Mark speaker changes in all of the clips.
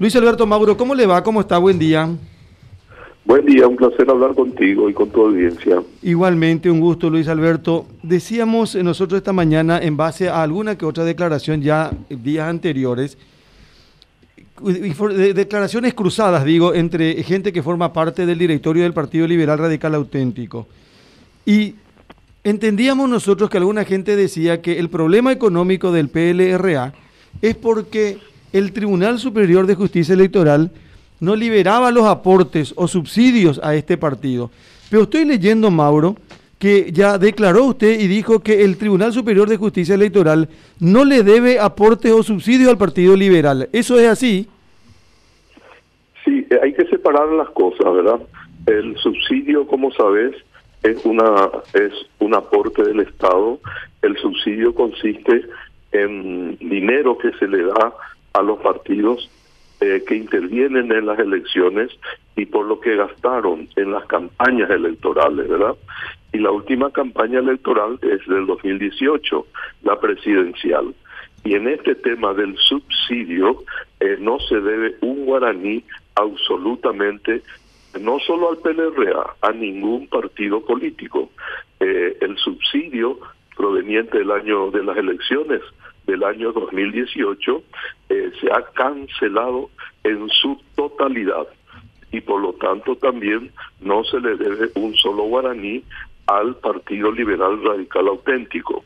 Speaker 1: Luis Alberto Mauro, ¿cómo le va? ¿Cómo está? Buen día.
Speaker 2: Buen día, un placer hablar contigo y con tu audiencia.
Speaker 1: Igualmente, un gusto, Luis Alberto. Decíamos nosotros esta mañana, en base a alguna que otra declaración ya días anteriores, declaraciones cruzadas, digo, entre gente que forma parte del directorio del Partido Liberal Radical Auténtico. Y entendíamos nosotros que alguna gente decía que el problema económico del PLRA es porque el Tribunal Superior de Justicia Electoral no liberaba los aportes o subsidios a este partido. Pero estoy leyendo, Mauro, que ya declaró usted y dijo que el Tribunal Superior de Justicia Electoral no le debe aportes o subsidios al Partido Liberal. ¿Eso es así?
Speaker 2: Sí, hay que separar las cosas, ¿verdad? El subsidio, como sabes, es una es un aporte del Estado. El subsidio consiste en dinero que se le da a los partidos eh, que intervienen en las elecciones y por lo que gastaron en las campañas electorales, ¿verdad? Y la última campaña electoral es del 2018, la presidencial. Y en este tema del subsidio eh, no se debe un guaraní absolutamente no solo al PLRA, a ningún partido político. Eh, el subsidio proveniente del año de las elecciones del año 2018 eh, se ha cancelado en su totalidad y por lo tanto también no se le debe un solo guaraní al Partido Liberal Radical Auténtico.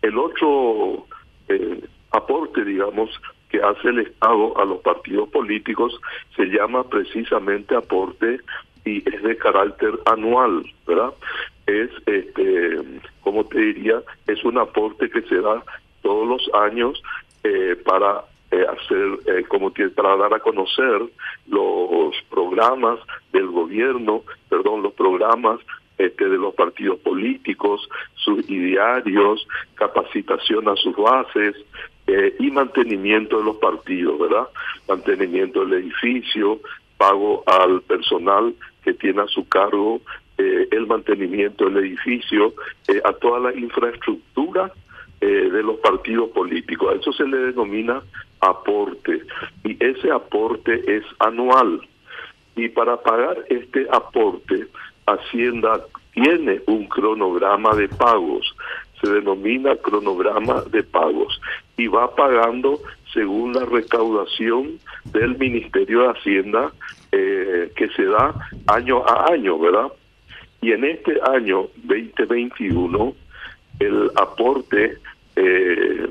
Speaker 2: El otro eh, aporte, digamos, que hace el Estado a los partidos políticos se llama precisamente aporte y es de carácter anual, ¿verdad? Es, este, como te diría, es un aporte que se da todos los años eh, para eh, hacer, eh, como para dar a conocer los programas del gobierno, perdón, los programas este, de los partidos políticos, sus idearios, capacitación a sus bases eh, y mantenimiento de los partidos, ¿verdad? Mantenimiento del edificio, pago al personal que tiene a su cargo el mantenimiento del edificio, a toda la infraestructura eh, de los partidos políticos. A eso se le denomina aporte y ese aporte es anual. Y para pagar este aporte, Hacienda tiene un cronograma de pagos, se denomina cronograma de pagos y va pagando según la recaudación del Ministerio de Hacienda eh, que se da año a año, ¿verdad? Y en este año 2021 el aporte eh,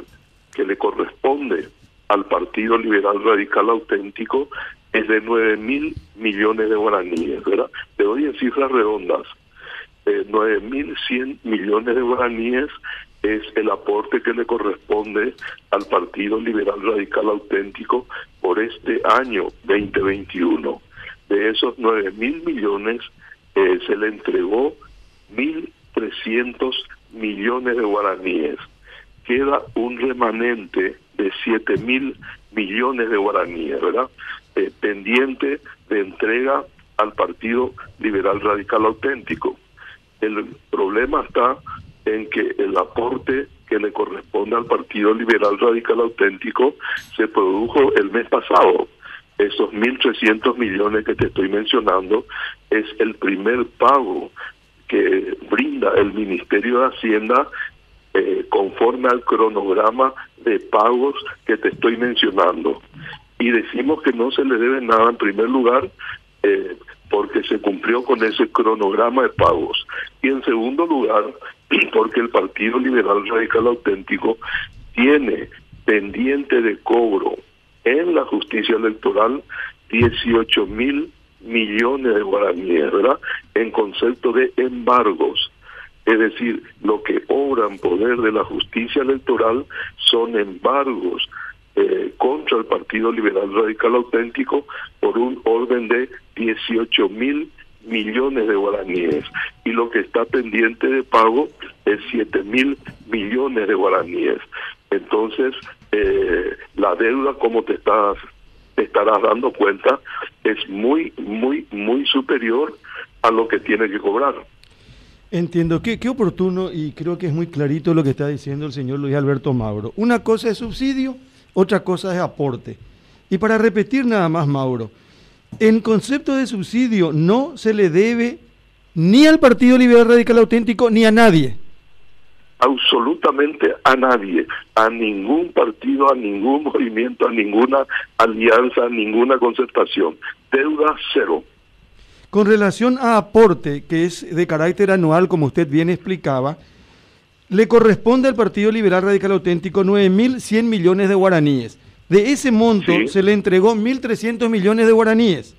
Speaker 2: que le corresponde al Partido Liberal Radical Auténtico es de 9 mil millones de guaraníes, ¿verdad? Te doy en cifras redondas. Eh, 9 mil 100 millones de guaraníes es el aporte que le corresponde al Partido Liberal Radical Auténtico por este año 2021. De esos 9 mil millones eh, se le entregó 1.300 millones de guaraníes queda un remanente de 7 mil millones de guaraníes, ¿verdad? Eh, pendiente de entrega al Partido Liberal Radical Auténtico. El problema está en que el aporte que le corresponde al Partido Liberal Radical Auténtico se produjo el mes pasado. Esos 1.300 millones que te estoy mencionando es el primer pago que brinda el Ministerio de Hacienda eh, conforme al cronograma de pagos que te estoy mencionando. Y decimos que no se le debe nada en primer lugar eh, porque se cumplió con ese cronograma de pagos. Y en segundo lugar, porque el Partido Liberal Radical Auténtico tiene pendiente de cobro en la justicia electoral 18 mil millones de guaraníes, ¿verdad? En concepto de embargos. Es decir, lo que obra en poder de la justicia electoral son embargos eh, contra el Partido Liberal Radical Auténtico por un orden de 18 mil millones de guaraníes y lo que está pendiente de pago es 7 mil millones de guaraníes. Entonces, eh, la deuda, como te estás te estarás dando cuenta, es muy, muy, muy superior a lo que tiene que cobrar.
Speaker 1: Entiendo, qué, qué oportuno y creo que es muy clarito lo que está diciendo el señor Luis Alberto Mauro. Una cosa es subsidio, otra cosa es aporte. Y para repetir nada más, Mauro, en concepto de subsidio no se le debe ni al Partido Liberal Radical Auténtico ni a nadie.
Speaker 2: Absolutamente a nadie, a ningún partido, a ningún movimiento, a ninguna alianza, a ninguna concertación. Deuda cero.
Speaker 1: Con relación a aporte, que es de carácter anual, como usted bien explicaba, le corresponde al Partido Liberal Radical Auténtico 9.100 millones de guaraníes. De ese monto se le entregó 1.300 millones de guaraníes.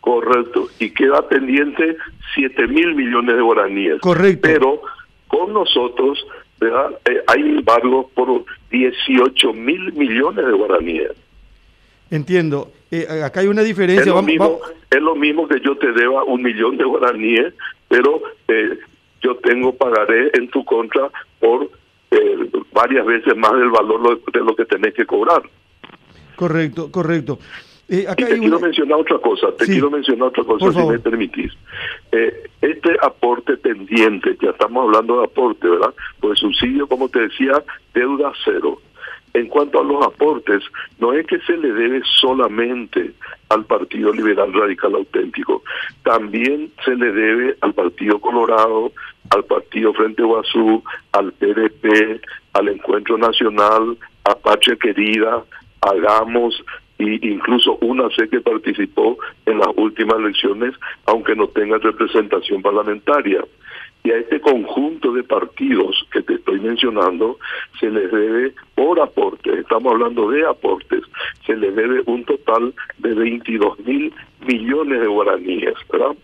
Speaker 2: Correcto, y queda pendiente 7.000 millones de guaraníes.
Speaker 1: Correcto.
Speaker 2: Pero con nosotros ¿verdad? Eh, hay embargo por 18 mil millones de guaraníes.
Speaker 1: Entiendo. Eh, acá hay una diferencia.
Speaker 2: Es lo, mismo, es lo mismo que yo te deba un millón de guaraníes, pero eh, yo tengo pagaré en tu contra por varias veces más del valor de lo que tenés que cobrar.
Speaker 1: Correcto, correcto.
Speaker 2: Eh, y te quiero mencionar otra cosa, te quiero mencionar otra cosa, si me permitís. Eh, este aporte pendiente, ya estamos hablando de aporte, ¿verdad? Pues subsidio, como te decía, deuda cero. En cuanto a los aportes, no es que se le debe solamente al Partido Liberal Radical Auténtico, también se le debe al Partido Colorado, al Partido Frente Guazú, al PDP, al Encuentro Nacional, a Patria Querida, Hagamos, y incluso una sé que participó en las últimas elecciones, aunque no tenga representación parlamentaria. Y a este conjunto de partidos que te estoy mencionando se les debe por aporte, estamos hablando de aportes, se les debe un total de 22 mil millones de guaraníes, ¿verdad?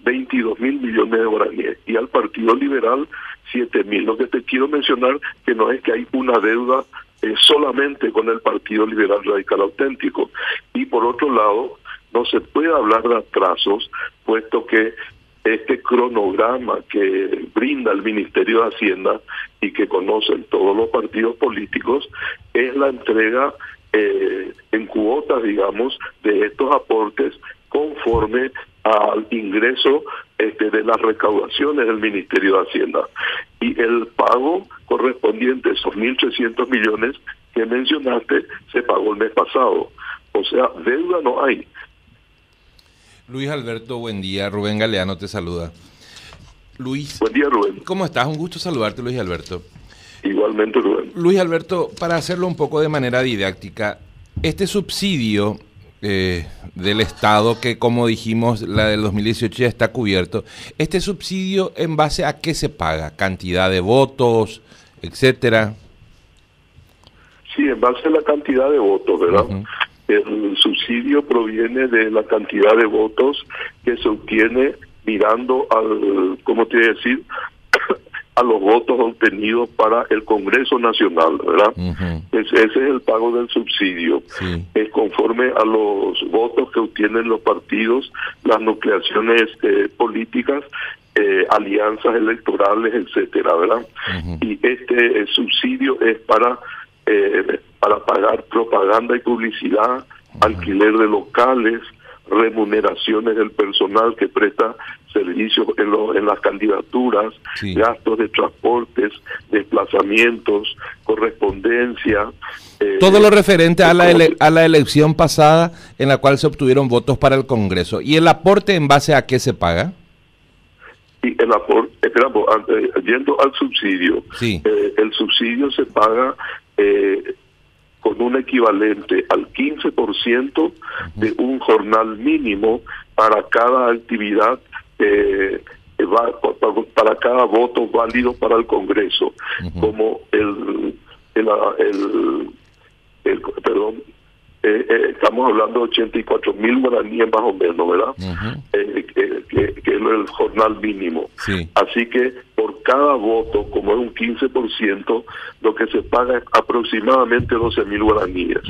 Speaker 2: 22 mil millones de guaraníes. Y al Partido Liberal, 7 mil. Lo que te quiero mencionar que no es que hay una deuda eh, solamente con el Partido Liberal Radical Auténtico. Y por otro lado, no se puede hablar de atrasos, puesto que este cronograma que brinda el Ministerio de Hacienda y que conocen todos los partidos políticos es la entrega eh, en cuotas, digamos, de estos aportes conforme al ingreso este, de las recaudaciones del Ministerio de Hacienda. Y el pago correspondiente, esos 1.300 millones que mencionaste, se pagó el mes pasado. O sea, deuda no hay.
Speaker 3: Luis Alberto, buen día. Rubén Galeano te saluda. Luis.
Speaker 2: Buen día, Rubén.
Speaker 3: ¿Cómo estás? Un gusto saludarte, Luis Alberto.
Speaker 2: Igualmente, Rubén.
Speaker 3: Luis Alberto, para hacerlo un poco de manera didáctica, este subsidio eh, del Estado, que como dijimos, la del 2018 ya está cubierto. ¿Este subsidio en base a qué se paga? ¿Cantidad de votos, etcétera?
Speaker 2: Sí, en base a la cantidad de votos, ¿verdad? El subsidio proviene de la cantidad de votos que se obtiene mirando al, ¿cómo te voy a decir? A los votos obtenidos para el Congreso Nacional, ¿verdad? ese es el pago del subsidio. Es conforme a los votos que obtienen los partidos, las nucleaciones eh, políticas, eh, alianzas electorales, etcétera, ¿verdad? Y este subsidio es para eh, para pagar propaganda y publicidad, alquiler de locales, remuneraciones del personal que presta servicios en, en las candidaturas, gastos de transportes, desplazamientos, correspondencia.
Speaker 3: Eh, Todo lo referente a la, a la elección pasada en la cual se obtuvieron votos para el Congreso. ¿Y el aporte en base a qué se paga?
Speaker 2: Y el aporte, esperamos, yendo al subsidio, eh, el subsidio se paga eh, con un equivalente al 15% de un jornal mínimo para cada actividad eh, para cada voto válido para el Congreso, como el, el, el, perdón, eh, eh, estamos hablando de 84 mil guaraníes más o menos, ¿verdad? Eh, que, es el jornal mínimo. Así que cada voto, como es un 15%, lo que se paga es aproximadamente 12 mil guaraníes.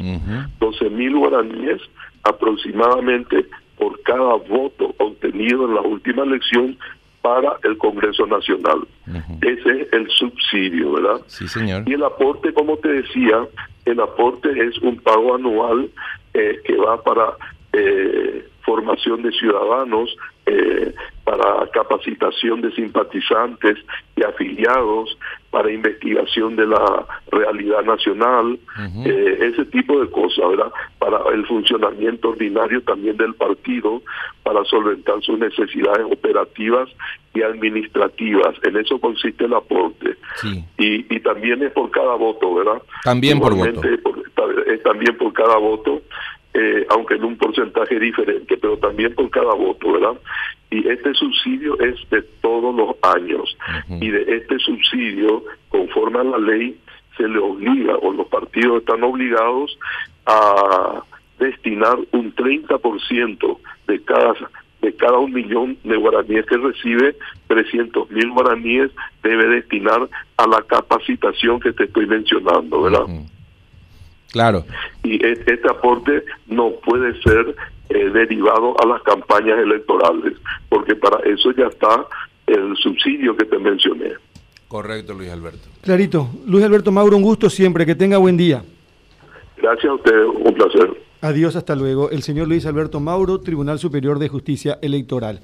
Speaker 2: 12 mil guaraníes aproximadamente por cada voto obtenido en la última elección para el Congreso Nacional. Ese es el subsidio, ¿verdad?
Speaker 3: Sí, señor.
Speaker 2: Y el aporte, como te decía, el aporte es un pago anual eh, que va para eh, formación de ciudadanos, eh, para capacitación de simpatizantes y afiliados, para investigación de la realidad nacional, ese tipo de cosas, ¿verdad? para el funcionamiento ordinario también del partido, para solventar sus necesidades operativas y administrativas. En eso consiste el aporte. Y, y también es por cada voto, ¿verdad?
Speaker 3: También por voto.
Speaker 2: es también por cada voto. Eh, aunque en un porcentaje diferente, pero también por cada voto, ¿verdad? Y este subsidio es de todos los años. Y de este subsidio, conforme a la ley, se le obliga, o los partidos están obligados a destinar un 30% de cada de cada un millón de guaraníes que recibe, 300 mil guaraníes debe destinar a la capacitación que te estoy mencionando, ¿verdad?
Speaker 3: Claro.
Speaker 2: Y este aporte no puede ser eh, derivado a las campañas electorales, porque para eso ya está el subsidio que te mencioné.
Speaker 3: Correcto, Luis Alberto.
Speaker 1: Clarito. Luis Alberto Mauro, un gusto siempre. Que tenga buen día.
Speaker 2: Gracias a usted, un placer.
Speaker 1: Adiós, hasta luego. El señor Luis Alberto Mauro, Tribunal Superior de Justicia Electoral.